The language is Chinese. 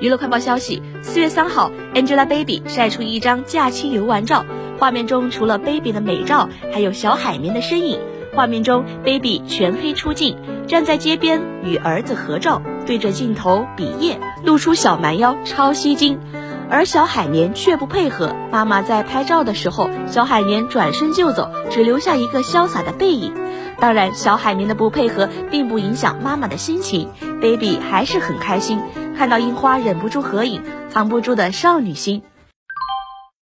娱乐快报消息，四月三号，Angelababy 晒出一张假期游玩照，画面中除了 baby 的美照，还有小海绵的身影。画面中，baby 全黑出镜，站在街边与儿子合照，对着镜头比耶，露出小蛮腰，超吸睛。而小海绵却不配合，妈妈在拍照的时候，小海绵转身就走，只留下一个潇洒的背影。当然，小海绵的不配合并不影响妈妈的心情，baby 还是很开心。看到樱花忍不住合影，藏不住的少女心。